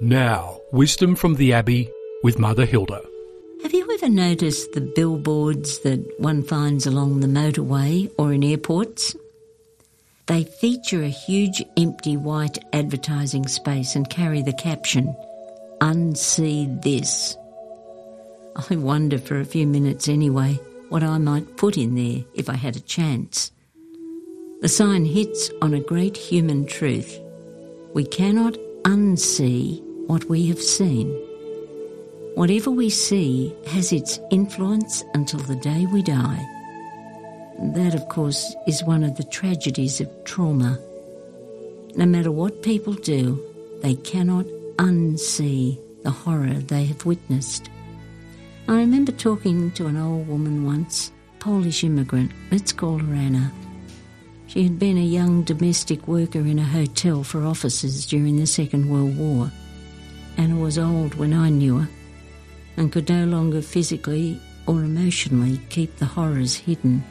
Now, wisdom from the Abbey with Mother Hilda. Have you ever noticed the billboards that one finds along the motorway or in airports? They feature a huge empty white advertising space and carry the caption, Unsee this. I wonder for a few minutes anyway what I might put in there if I had a chance. The sign hits on a great human truth. We cannot unsee what we have seen. Whatever we see has its influence until the day we die. That, of course, is one of the tragedies of trauma. No matter what people do, they cannot unsee the horror they have witnessed. I remember talking to an old woman once, Polish immigrant, let's call her Anna. She had been a young domestic worker in a hotel for officers during the Second World War. Anna was old when I knew her and could no longer physically or emotionally keep the horrors hidden.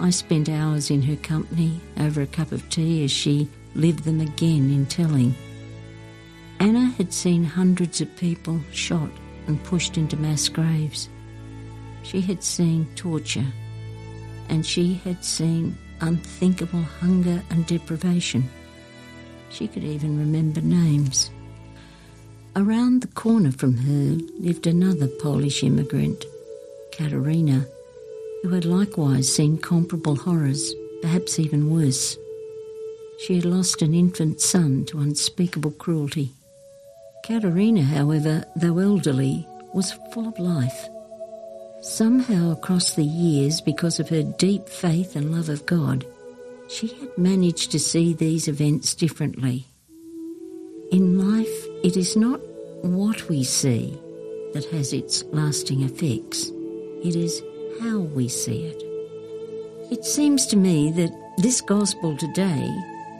I spent hours in her company over a cup of tea as she lived them again in telling. Anna had seen hundreds of people shot and pushed into mass graves. She had seen torture, and she had seen unthinkable hunger and deprivation. She could even remember names. Around the corner from her lived another Polish immigrant, Katerina, who had likewise seen comparable horrors, perhaps even worse. She had lost an infant son to unspeakable cruelty. Katerina, however, though elderly, was full of life. Somehow, across the years, because of her deep faith and love of God, she had managed to see these events differently. In life, it is not what we see that has its lasting effects, it is how we see it. It seems to me that this gospel today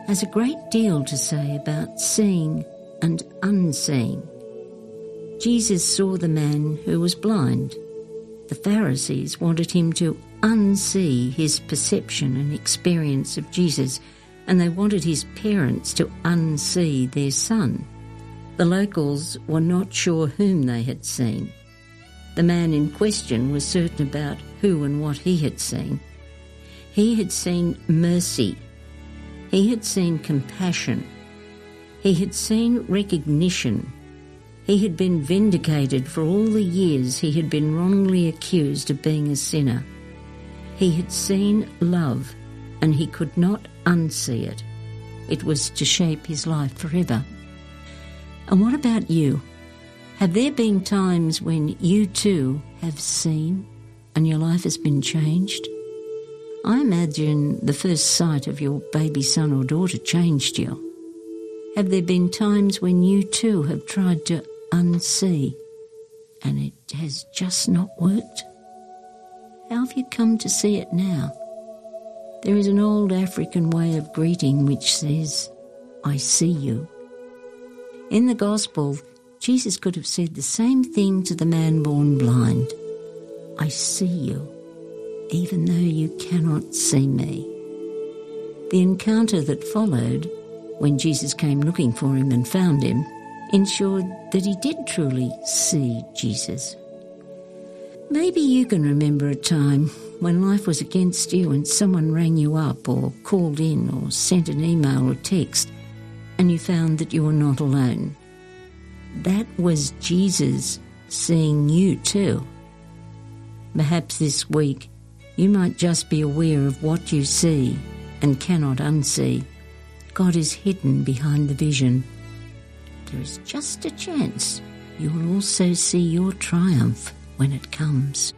has a great deal to say about seeing and unseeing. Jesus saw the man who was blind the Pharisees wanted him to unsee his perception and experience of Jesus, and they wanted his parents to unsee their son. The locals were not sure whom they had seen. The man in question was certain about who and what he had seen. He had seen mercy. He had seen compassion. He had seen recognition he had been vindicated for all the years he had been wrongly accused of being a sinner. He had seen love and he could not unsee it. It was to shape his life forever. And what about you? Have there been times when you too have seen and your life has been changed? I imagine the first sight of your baby son or daughter changed you. Have there been times when you too have tried to unsee, and it has just not worked? How have you come to see it now? There is an old African way of greeting which says, I see you. In the Gospel, Jesus could have said the same thing to the man born blind I see you, even though you cannot see me. The encounter that followed, when Jesus came looking for him and found him, ensured that he did truly see Jesus. Maybe you can remember a time when life was against you and someone rang you up or called in or sent an email or text and you found that you were not alone. That was Jesus seeing you too. Perhaps this week you might just be aware of what you see and cannot unsee. God is hidden behind the vision there is just a chance you will also see your triumph when it comes.